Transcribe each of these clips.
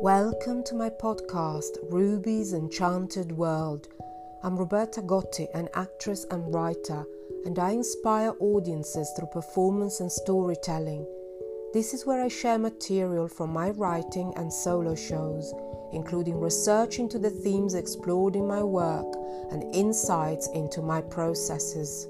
Welcome to my podcast, Ruby's Enchanted World. I'm Roberta Gotti, an actress and writer, and I inspire audiences through performance and storytelling. This is where I share material from my writing and solo shows, including research into the themes explored in my work and insights into my processes.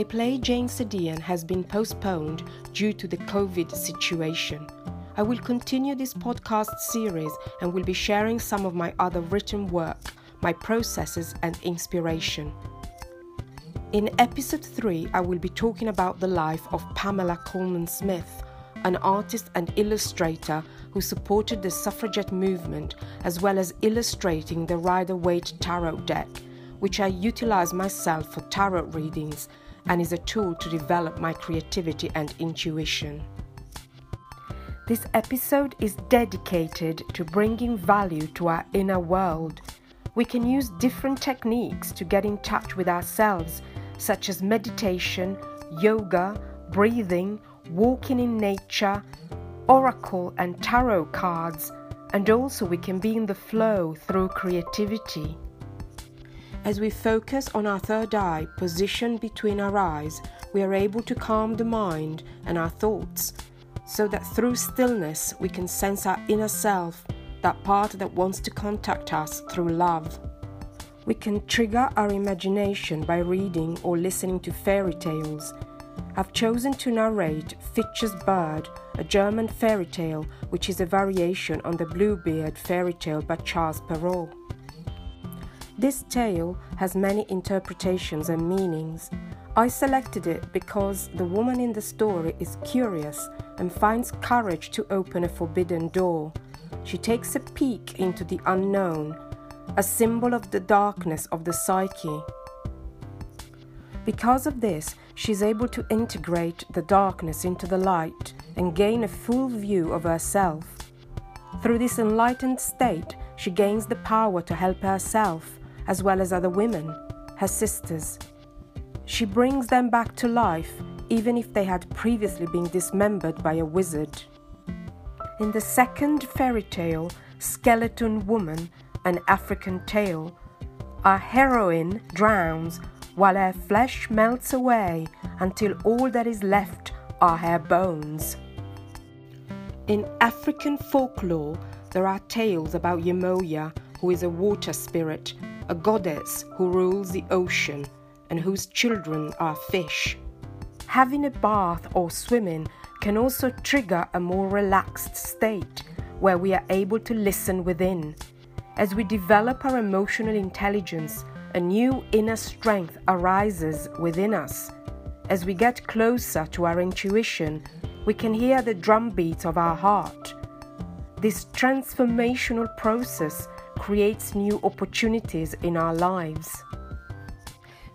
My play Jane Sedian has been postponed due to the COVID situation. I will continue this podcast series and will be sharing some of my other written work, my processes, and inspiration. In episode 3, I will be talking about the life of Pamela Colman Smith, an artist and illustrator who supported the suffragette movement as well as illustrating the Rider Waite tarot deck, which I utilize myself for tarot readings and is a tool to develop my creativity and intuition. This episode is dedicated to bringing value to our inner world. We can use different techniques to get in touch with ourselves, such as meditation, yoga, breathing, walking in nature, oracle and tarot cards, and also we can be in the flow through creativity. As we focus on our third eye positioned between our eyes, we are able to calm the mind and our thoughts so that through stillness we can sense our inner self, that part that wants to contact us through love. We can trigger our imagination by reading or listening to fairy tales. I've chosen to narrate Fitch's Bird, a German fairy tale which is a variation on the Bluebeard fairy tale by Charles Perrault. This tale has many interpretations and meanings. I selected it because the woman in the story is curious and finds courage to open a forbidden door. She takes a peek into the unknown, a symbol of the darkness of the psyche. Because of this, she is able to integrate the darkness into the light and gain a full view of herself. Through this enlightened state, she gains the power to help herself as well as other women, her sisters. She brings them back to life, even if they had previously been dismembered by a wizard. In the second fairy tale, Skeleton Woman, an African tale, our heroine drowns while her flesh melts away until all that is left are her bones. In African folklore, there are tales about Yemoya, who is a water spirit a goddess who rules the ocean and whose children are fish. Having a bath or swimming can also trigger a more relaxed state where we are able to listen within. As we develop our emotional intelligence, a new inner strength arises within us. As we get closer to our intuition, we can hear the drumbeat of our heart. This transformational process creates new opportunities in our lives.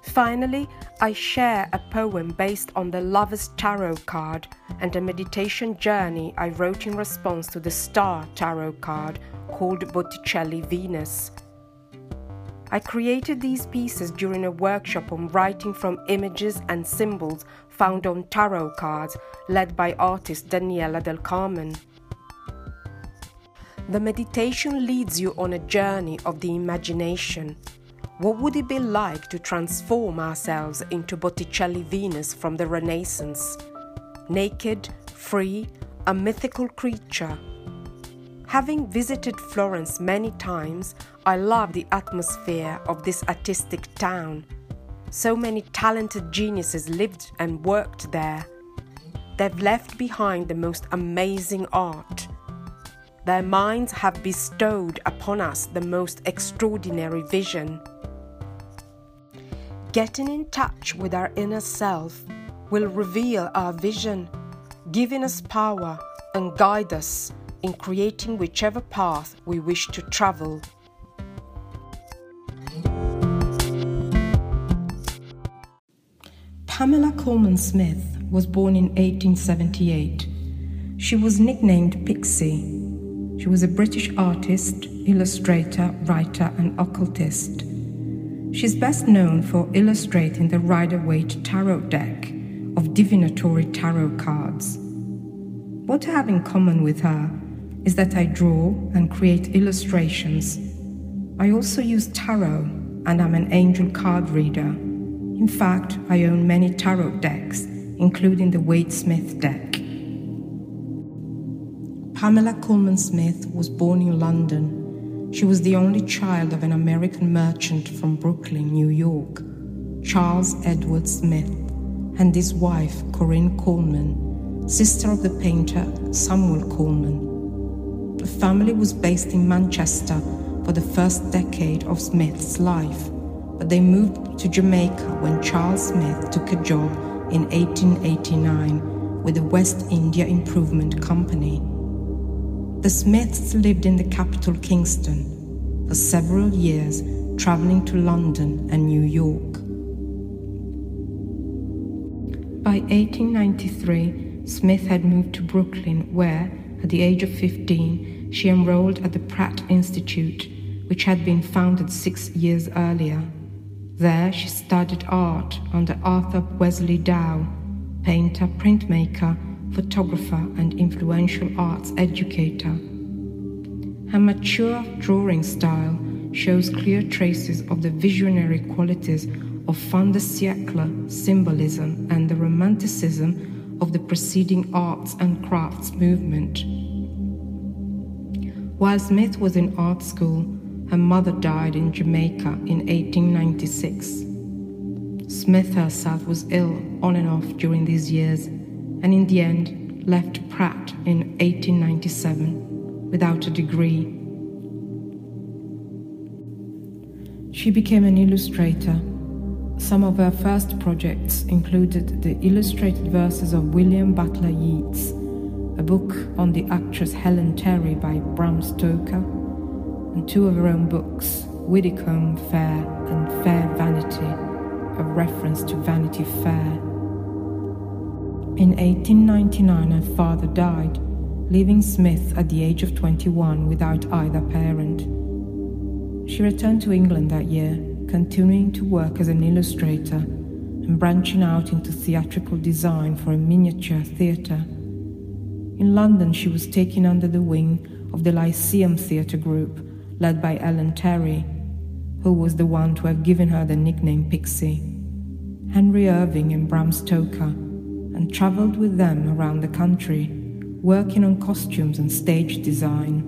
Finally, I share a poem based on the Lover's Tarot card and a meditation journey I wrote in response to the Star Tarot card called Botticelli Venus. I created these pieces during a workshop on writing from images and symbols found on tarot cards led by artist Daniela del Carmen. The meditation leads you on a journey of the imagination. What would it be like to transform ourselves into Botticelli Venus from the Renaissance? Naked, free, a mythical creature. Having visited Florence many times, I love the atmosphere of this artistic town. So many talented geniuses lived and worked there. They've left behind the most amazing art. Their minds have bestowed upon us the most extraordinary vision. Getting in touch with our inner self will reveal our vision, giving us power and guide us in creating whichever path we wish to travel. Pamela Colman Smith was born in 1878. She was nicknamed Pixie she was a British artist, illustrator, writer, and occultist. She's best known for illustrating the Rider Waite tarot deck of divinatory tarot cards. What I have in common with her is that I draw and create illustrations. I also use tarot and I'm an angel card reader. In fact, I own many tarot decks, including the Waite Smith deck. Pamela Colman Smith was born in London she was the only child of an American merchant from Brooklyn, New York, Charles Edward Smith, and his wife, Corinne Colman, sister of the painter Samuel Colman. The family was based in Manchester for the first decade of Smith's life, but they moved to Jamaica when Charles Smith took a job in 1889 with the West India Improvement Company. The Smiths lived in the capital Kingston for several years, traveling to London and New York. By 1893, Smith had moved to Brooklyn, where, at the age of 15, she enrolled at the Pratt Institute, which had been founded six years earlier. There, she studied art under Arthur Wesley Dow, painter, printmaker, photographer, and influential arts educator. Her mature drawing style shows clear traces of the visionary qualities of fin de siècle symbolism and the romanticism of the preceding arts and crafts movement. While Smith was in art school, her mother died in Jamaica in 1896. Smith herself was ill on and off during these years and in the end left Pratt in 1897 without a degree. She became an illustrator. Some of her first projects included the illustrated verses of William Butler Yeats, a book on the actress Ellen Terry by Bram Stoker, and two of her own books, Widdicombe Fair and Fair Vanity, a reference to Vanity Fair. In 1899, her father died, leaving Smith at the age of 21 without either parent. She returned to England that year, continuing to work as an illustrator and branching out into theatrical design for a miniature theatre. In London, she was taken under the wing of the Lyceum Theatre Group, led by Ellen Terry, who was the one to have given her the nickname Pixie. Henry Irving and Bram Stoker and traveled with them around the country, working on costumes and stage design.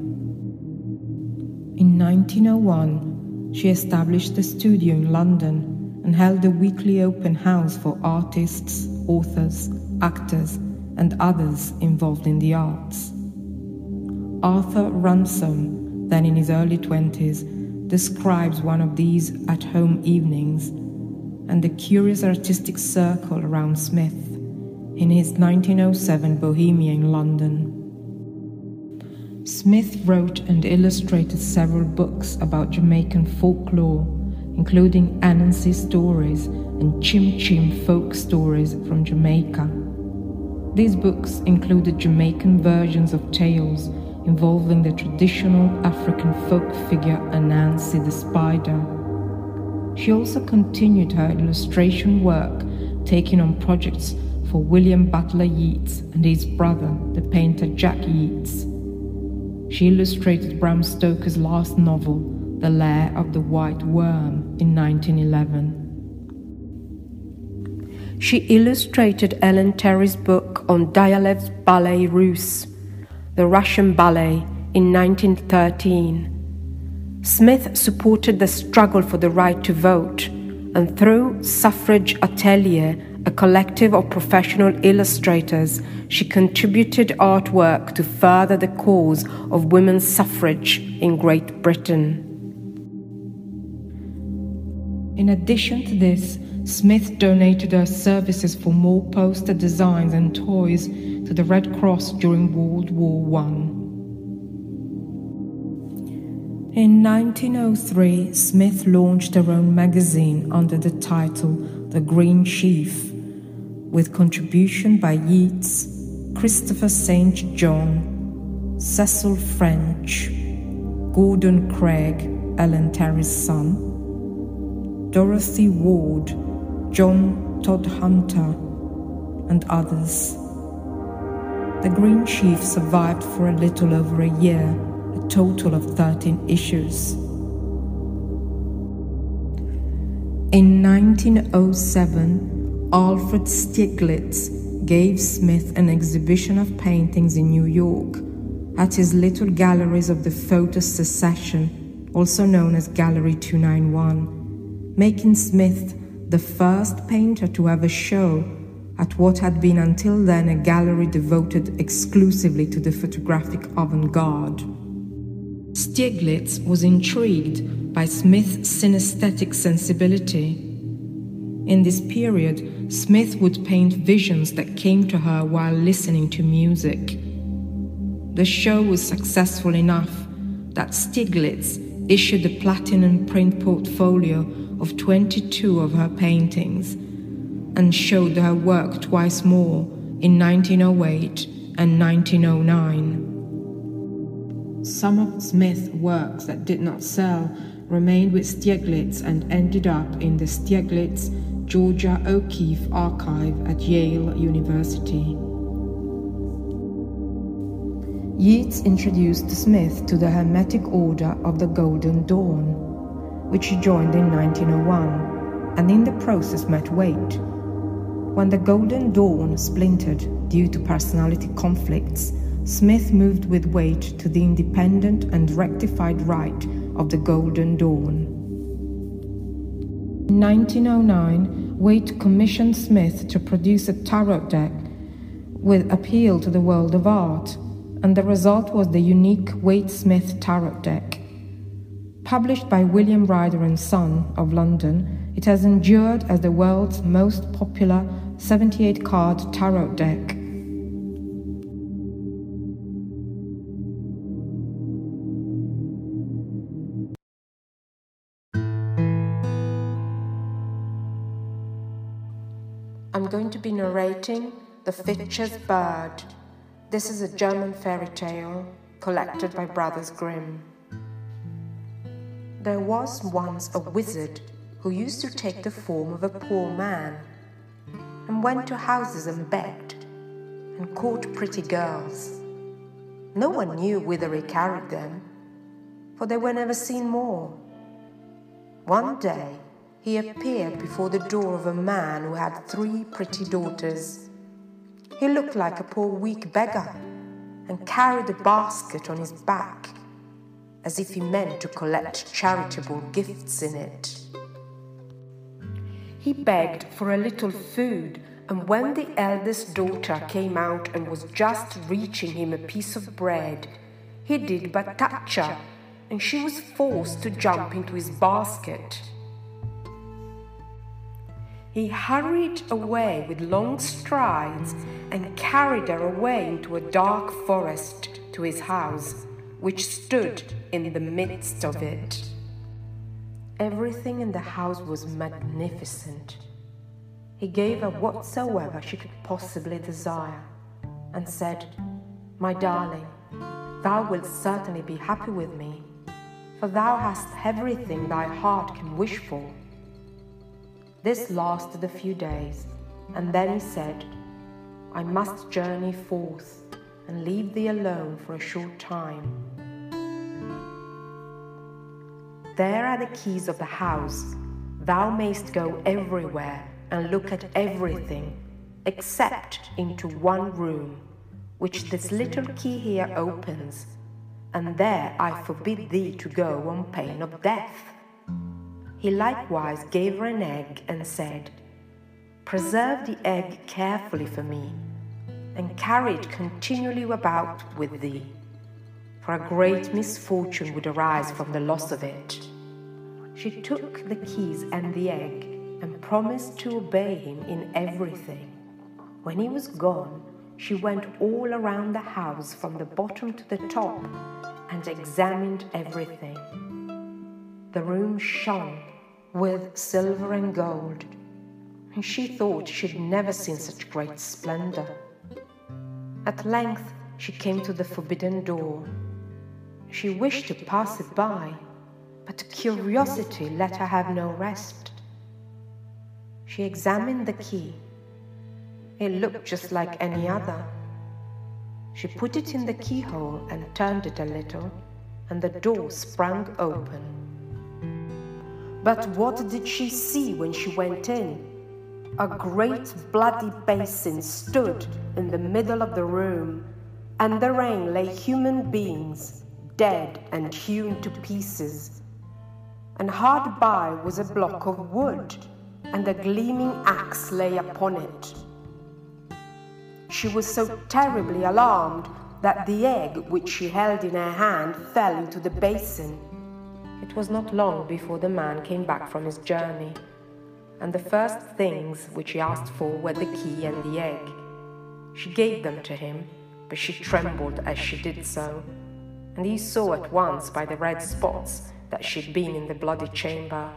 In 1901, she established a studio in London and held a weekly open house for artists, authors, actors, and others involved in the arts. Arthur Ransome, then in his early 20s, describes one of these at home evenings and the curious artistic circle around Smith in his 1907 Bohemia in London. Smith wrote and illustrated several books about Jamaican folklore, including Anansi stories and Chim Chim folk stories from Jamaica. These books included Jamaican versions of tales involving the traditional African folk figure Anansi the spider. She also continued her illustration work, taking on projects for William Butler Yeats and his brother, the painter Jack Yeats. She illustrated Bram Stoker's last novel, The Lair of the White Worm, in 1911. She illustrated Ellen Terry's book on Diaghilev's Ballet Russe, the Russian ballet, in 1913. Smith supported the struggle for the right to vote, and through Suffrage Atelier a collective of professional illustrators, she contributed artwork to further the cause of women's suffrage in Great Britain. In addition to this, Smith donated her services for more poster designs and toys to the Red Cross during World War I. In 1903, Smith launched her own magazine under the title The Green Sheaf with contribution by Yeats, Christopher St. John, Cecil French, Gordon Craig, Ellen Terry's son, Dorothy Ward, John Todhunter, and others. The Green Sheaf survived for a little over a year, a total of 13 issues. In 1907, Alfred Stieglitz gave Smith an exhibition of paintings in New York at his little galleries of the Photo Secession, also known as Gallery 291, making Smith the first painter to have a show at what had been until then a gallery devoted exclusively to the photographic avant garde. Stieglitz was intrigued by Smith's synesthetic sensibility. In this period, Smith would paint visions that came to her while listening to music. The show was successful enough that Stieglitz issued a platinum print portfolio of 22 of her paintings and showed her work twice more in 1908 and 1909. Some of Smith's works that did not sell remained with Stieglitz and ended up in the Stieglitz Georgia O'Keeffe Archive at Yale University. Yeats introduced Smith to the Hermetic Order of the Golden Dawn, which he joined in 1901, and in the process met Waite, when the Golden Dawn splintered due to personality conflicts, Smith moved with Waite to the independent and rectified rite of the Golden Dawn. In 1909, Waite commissioned Smith to produce a tarot deck with appeal to the world of art, and the result was the unique Waite Smith tarot deck. Published by William Rider and Son of London, it has endured as the world's most popular 78 card tarot deck. Narrating The Fitcher's Bird. This is a German fairy tale collected by Brothers Grimm. There was once a wizard who used to take the form of a poor man and went to houses and begged and caught pretty girls. No one knew whither he carried them, for they were never seen more. One day he appeared before the door of a man who had three pretty daughters. He looked like a poor weak beggar and carried a basket on his back as if he meant to collect charitable gifts in it. He begged for a little food, and when the eldest daughter came out and was just reaching him a piece of bread, he did but touch her, and she was forced to jump into his basket. He hurried away with long strides and carried her away into a dark forest to his house, which stood in the midst of it. Everything in the house was magnificent. He gave her whatsoever she could possibly desire, and said, My darling, thou wilt certainly be happy with me, for thou hast everything thy heart can wish for. This lasted a few days, and then he said, I must journey forth and leave thee alone for a short time. There are the keys of the house. Thou mayst go everywhere and look at everything, except into one room, which this little key here opens, and there I forbid thee to go on pain of death. He likewise gave her an egg and said, Preserve the egg carefully for me, and carry it continually about with thee for a great misfortune would arise from the loss of it. She took the keys and the egg and promised to obey him in everything. When he was gone, she went all around the house from the bottom to the top and examined everything. The room shone with silver and gold, and she thought she'd never seen such great splendor. At length, she came to the forbidden door she wished to pass it by, but curiosity let her have no rest. She examined the key. It looked just like any other. She put it in the keyhole and turned it a little, and the door sprang open. But what did she see when she went in? A great bloody basin stood in the middle of the room, and therein lay human beings, dead and hewn to pieces. And hard by was a block of wood, and a gleaming axe lay upon it. She was so terribly alarmed that the egg which she held in her hand fell into the basin. It was not long before the man came back from his journey, and the first things which he asked for were the key and the egg. She gave them to him, but she trembled as she did so, and he saw at once by the red spots that she'd been in the bloody chamber.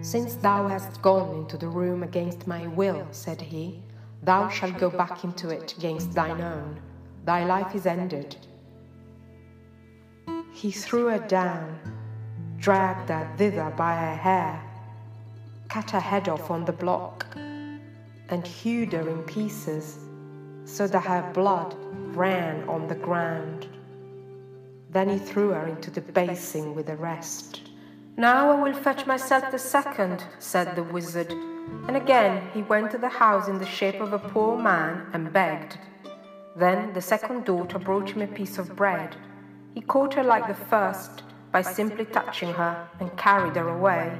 Since thou hast gone into the room against my will, said he, thou shalt go back into it against thine own. Thy life is ended. He threw her down, dragged her thither by her hair, cut her head off on the block, and hewed her in pieces so that her blood ran on the ground. Then he threw her into the basin with the rest. Now I will fetch myself the second, said the wizard. And again he went to the house in the shape of a poor man and begged. Then the second daughter brought him a piece of bread. He caught her like the first by simply touching her and carried her away.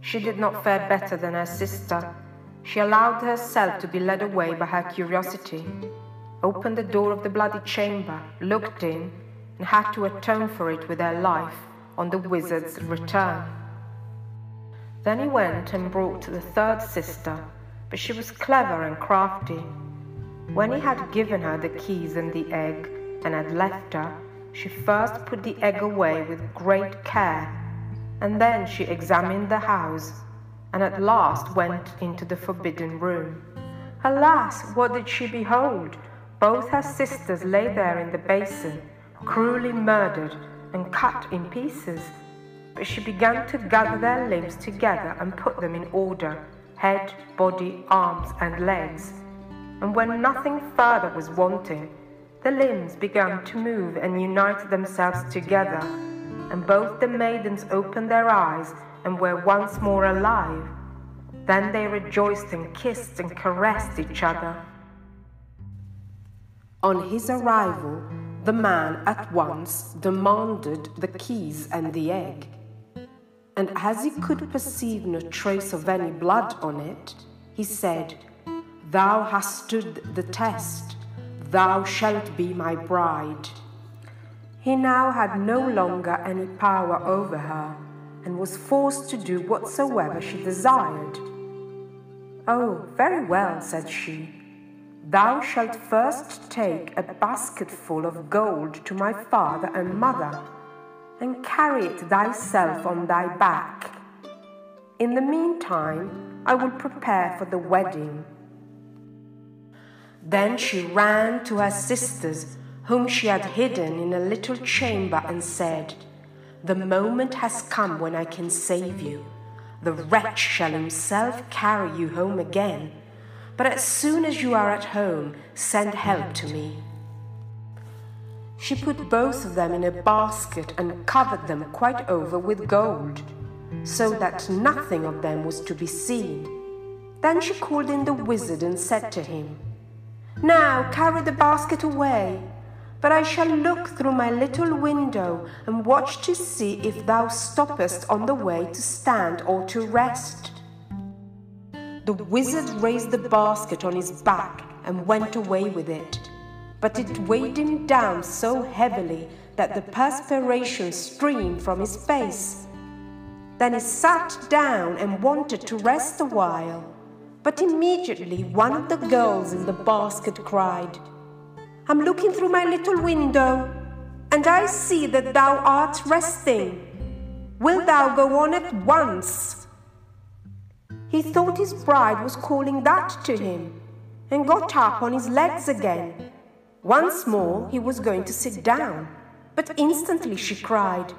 She did not fare better than her sister. She allowed herself to be led away by her curiosity, opened the door of the bloody chamber, looked in, and had to atone for it with her life on the wizard's return. Then he went and brought the third sister, but she was clever and crafty. When he had given her the keys and the egg and had left her, she first put the egg away with great care, and then she examined the house, and at last went into the forbidden room. Alas, what did she behold? Both her sisters lay there in the basin, cruelly murdered and cut in pieces, but she began to gather their limbs together and put them in order head, body, arms, and legs. And when nothing further was wanting, the limbs began to move and unite themselves together, and both the maidens opened their eyes and were once more alive. Then they rejoiced and kissed and caressed each other. On his arrival, the man at once demanded the keys and the egg. And as he could perceive no trace of any blood on it, he said, Thou hast stood the test, thou shalt be my bride. He now had no longer any power over her, and was forced to do whatsoever she desired. Oh, very well, said she. Thou shalt first take a basketful of gold to my father and mother, and carry it thyself on thy back. In the meantime, I will prepare for the wedding. Then she ran to her sisters, whom she had hidden in a little chamber, and said, The moment has come when I can save you. The wretch shall himself carry you home again but as soon as you are at home, send help to me. She put both of them in a basket and covered them quite over with gold, so that nothing of them was to be seen. Then she called in the wizard and said to him, Now carry the basket away, but I shall look through my little window and watch to see if thou stoppest on the way to stand or to rest. The wizard raised the basket on his back and went away with it, but it weighed him down so heavily that the perspiration streamed from his face. Then he sat down and wanted to rest a while, but immediately one of the girls in the basket cried, I'm looking through my little window, and I see that thou art resting. Wilt thou go on at once? He thought his bride was calling that to him, and got up on his legs again. Once more he was going to sit down, but instantly she cried,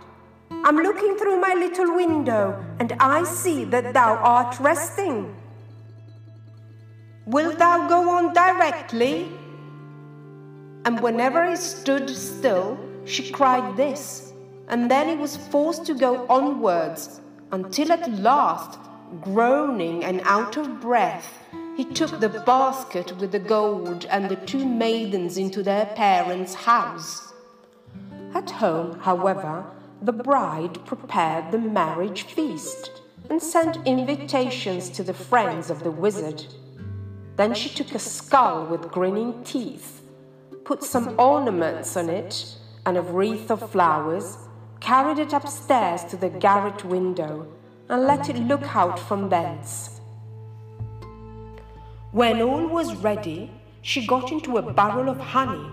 I'm looking through my little window, and I see that thou art resting. Wilt thou go on directly? And whenever he stood still, she cried this, and then he was forced to go onwards, until at last, groaning and out of breath, he took the basket with the gold and the two maidens into their parents' house. At home, however, the bride prepared the marriage feast and sent invitations to the friends of the wizard. Then she took a skull with grinning teeth, put some ornaments on it and a wreath of flowers, carried it upstairs to the garret window, and let it look out from thence. When all was ready, she got into a barrel of honey,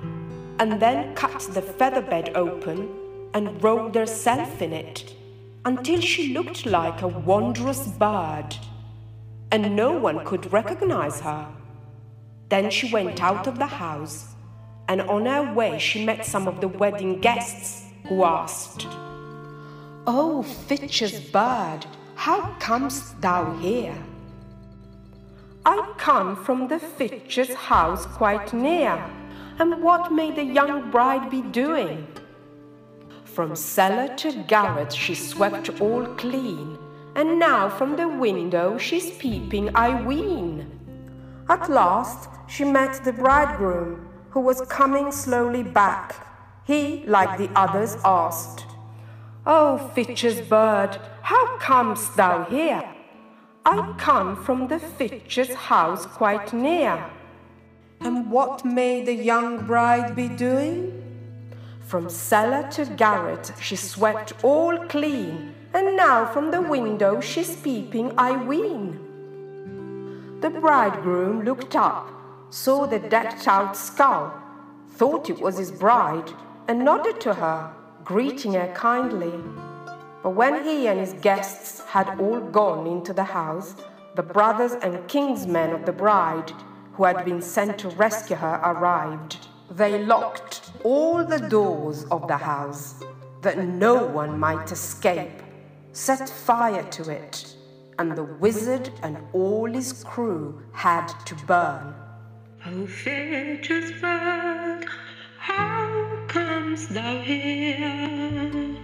and then cut the feather bed open and rolled herself in it until she looked like a wondrous bird, and no one could recognize her. Then she went out of the house, and on her way she met some of the wedding guests who asked, Oh, Fitch's bird, how comest thou here? I come from the Fitch's house quite near, and what may the young bride be doing? From cellar to garret she swept all clean, and now from the window she's peeping, I ween. At last she met the bridegroom, who was coming slowly back. He, like the others, asked, O Fitch's bird, how comest thou here? I come from the Fitch's house quite near. And what may the young bride be doing? From cellar to garret she swept all clean, and now from the window she's peeping, I ween. The bridegroom looked up, saw the decked out skull, thought it was his bride, and nodded to her, greeting her kindly. But when he and his guests had all gone into the house, the brothers and kinsmen of the bride, who had been sent to rescue her, arrived. They locked all the doors of the house that no one might escape, set fire to it, and the wizard and all his crew had to burn. Oh, o Fitch's bird, how comes thou here?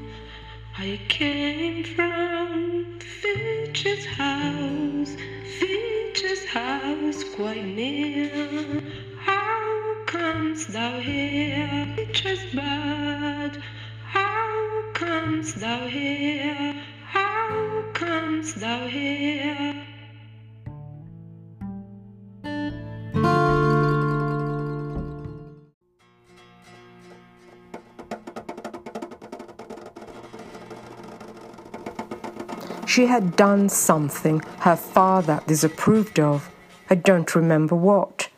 I came from Fitch's house, Fitch's house quite near. How comes thou here, Fitch's bird? How comes thou here? How comes thou here? She had done something her father disapproved of. I don't remember what.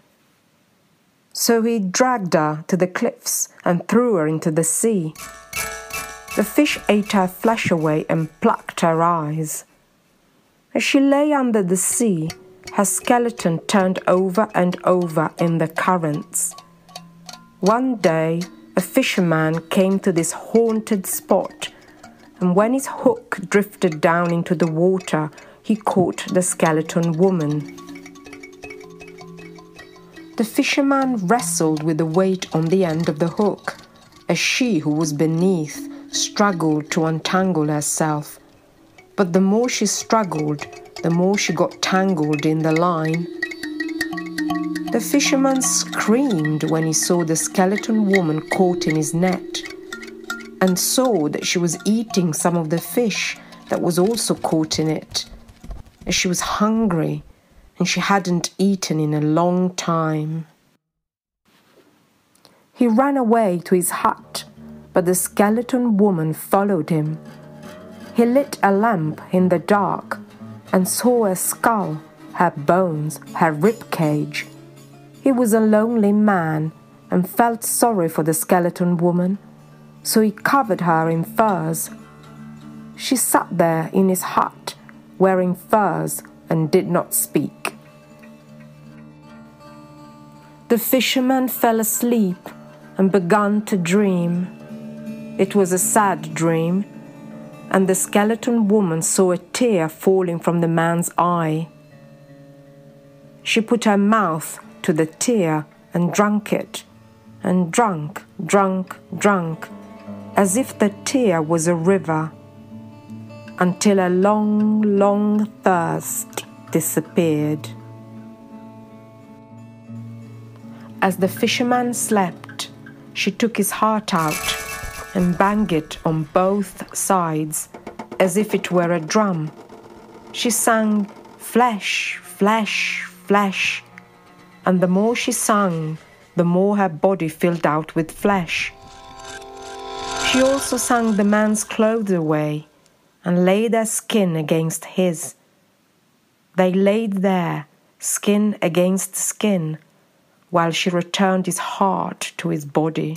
So he dragged her to the cliffs and threw her into the sea. The fish ate her flesh away and plucked her eyes. As she lay under the sea, her skeleton turned over and over in the currents. One day, a fisherman came to this haunted spot and when his hook drifted down into the water, he caught the skeleton woman. The fisherman wrestled with the weight on the end of the hook, as she who was beneath struggled to untangle herself. But the more she struggled, the more she got tangled in the line. The fisherman screamed when he saw the skeleton woman caught in his net and saw that she was eating some of the fish that was also caught in it. She was hungry and she hadn't eaten in a long time. He ran away to his hut, but the skeleton woman followed him. He lit a lamp in the dark and saw her skull, her bones, her rib cage. He was a lonely man and felt sorry for the skeleton woman so he covered her in furs. She sat there in his hut, wearing furs, and did not speak. The fisherman fell asleep and began to dream. It was a sad dream. and the skeleton woman saw a tear falling from the man's eye. She put her mouth to the tear and drank it, and drank, drank, drank, as if the tear was a river, until a long, long thirst disappeared. As the fisherman slept, she took his heart out and banged it on both sides as if it were a drum. She sang, Flesh, flesh, flesh, and the more she sang, the more her body filled out with flesh. She also sang the man's clothes away and laid their skin against his. They laid there, skin against skin, while she returned his heart to his body.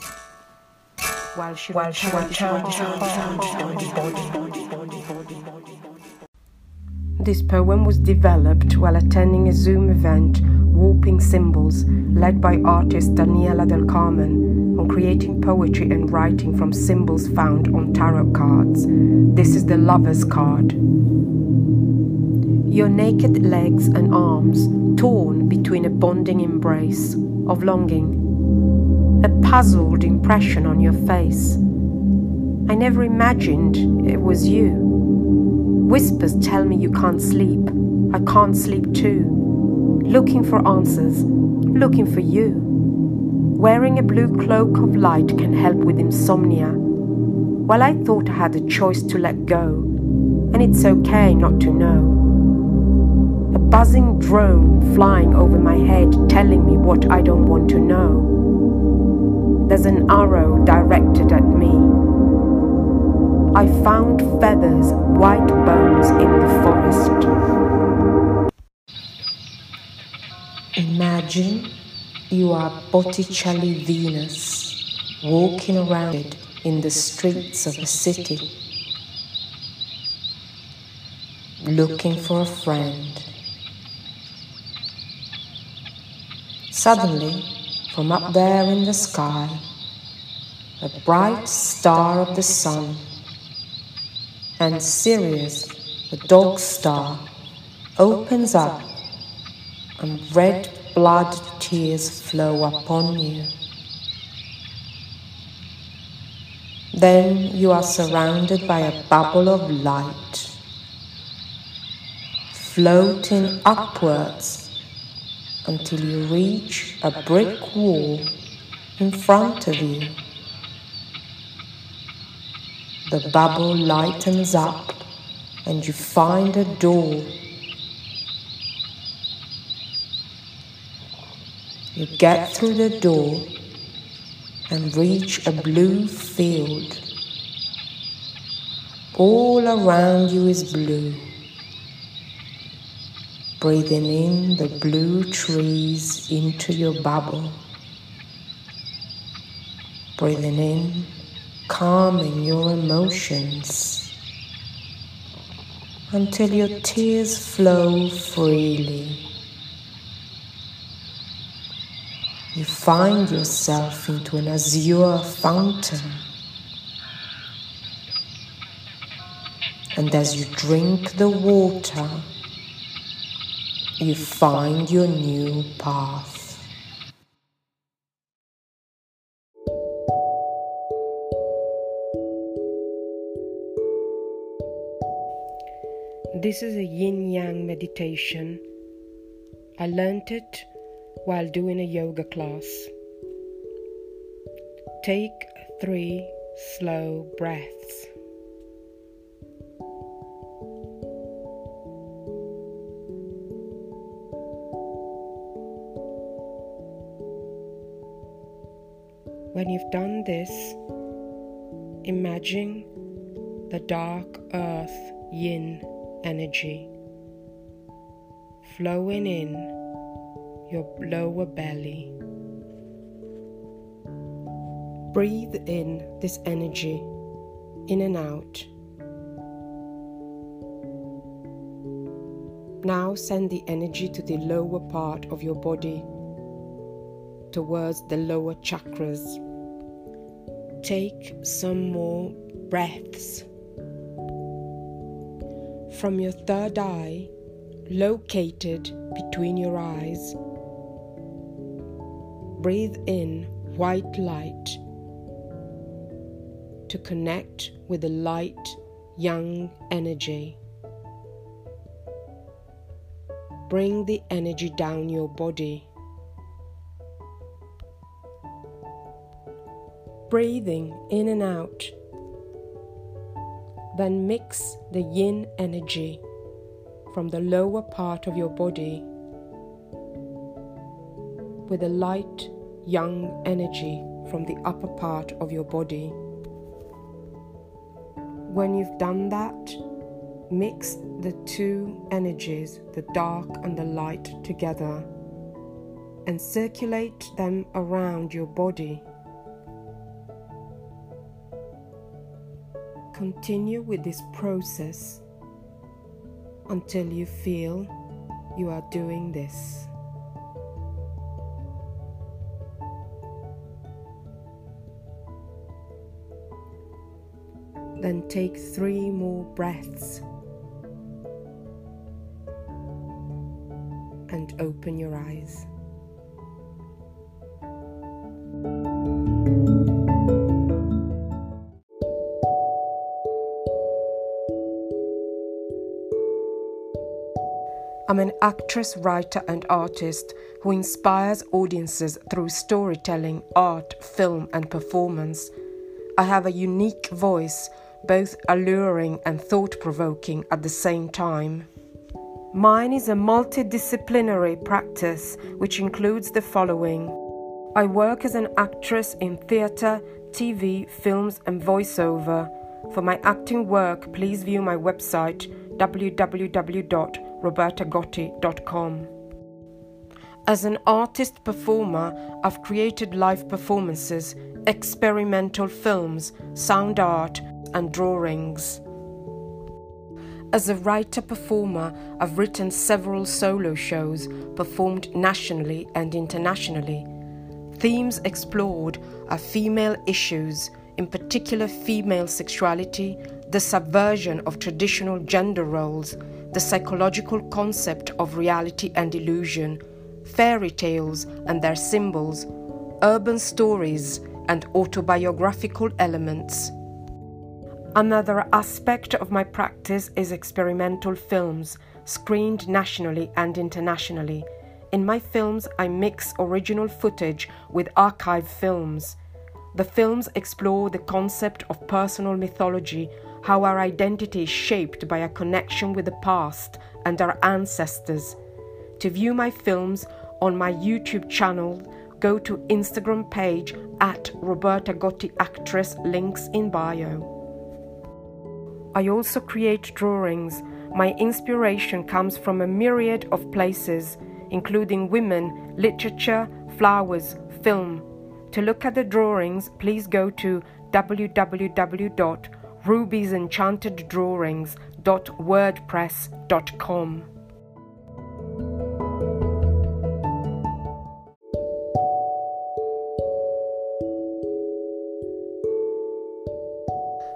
While she, while she returned his heart to. This poem was developed while attending a Zoom event, Warping Symbols, led by artist Daniela del Carmen, on creating poetry and writing from symbols found on tarot cards. This is the Lover's card. Your naked legs and arms torn between a bonding embrace of longing, a puzzled impression on your face. I never imagined it was you. Whispers tell me you can't sleep. I can't sleep too. Looking for answers, looking for you. Wearing a blue cloak of light can help with insomnia. Well, I thought I had a choice to let go, and it's okay not to know a buzzing drone flying over my head telling me what I don't want to know. There's an arrow directed at me. I found feathers, white bones in the forest. Imagine you are Botticelli Venus walking around in the streets of a city looking for a friend. Suddenly, from up there in the sky, a bright star of the sun, and Sirius, the dog star, opens up, and red blood tears flow upon you. Then you are surrounded by a bubble of light, floating upwards until you reach a brick wall in front of you. The bubble lightens up and you find a door. You get through the door and reach a blue field. All around you is blue breathing in the blue trees into your bubble, breathing in, calming your emotions until your tears flow freely. You find yourself into an azure fountain. And as you drink the water, you find your new path. This is a yin yang meditation. I learned it while doing a yoga class. Take three slow breaths. This, imagine the dark earth yin energy flowing in your lower belly. Breathe in this energy in and out. Now send the energy to the lower part of your body towards the lower chakras. Take some more breaths from your third eye, located between your eyes. Breathe in white light to connect with the light, yang energy. Bring the energy down your body. Breathing in and out. Then mix the yin energy from the lower part of your body with the light, yang energy from the upper part of your body. When you've done that, mix the two energies, the dark and the light, together and circulate them around your body. Continue with this process until you feel you are doing this. Then take three more breaths and open your eyes. I'm an actress, writer, and artist who inspires audiences through storytelling, art, film, and performance. I have a unique voice, both alluring and thought provoking at the same time. Mine is a multidisciplinary practice which includes the following I work as an actress in theatre, TV, films, and voiceover. For my acting work, please view my website www.robertagotti.com. As an artist performer, I've created live performances, experimental films, sound art, and drawings. As a writer performer, I've written several solo shows performed nationally and internationally. Themes explored are female issues, in particular female sexuality, the subversion of traditional gender roles, the psychological concept of reality and illusion, fairy tales and their symbols, urban stories, and autobiographical elements. Another aspect of my practice is experimental films, screened nationally and internationally. In my films, I mix original footage with archive films. The films explore the concept of personal mythology, how our identity is shaped by a connection with the past and our ancestors. To view my films on my YouTube channel, go to Instagram page at Roberta Gotti Actress, links in bio. I also create drawings. My inspiration comes from a myriad of places, including women, literature, flowers, film. To look at the drawings, please go to www.rubysenchantedDrawings.wordpress.com.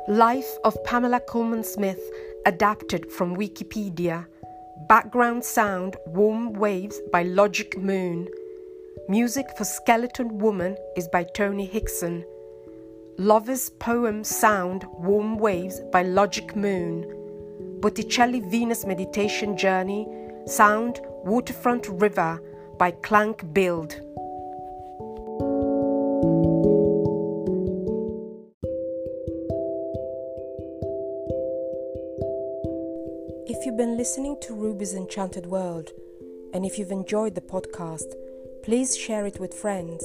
Life of Pamela Colman Smith, adapted from Wikipedia. Background sound Warm Waves by Logic Moon. Music for Skeleton Woman is by Tony Hickson. Lover's poem sound Warm Waves by Logic Moon. Botticelli Venus Meditation Journey sound Waterfront River by Clank Build. If you've been listening to Ruby's Enchanted World, and if you've enjoyed the podcast, please share it with friends.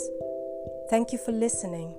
Thank you for listening.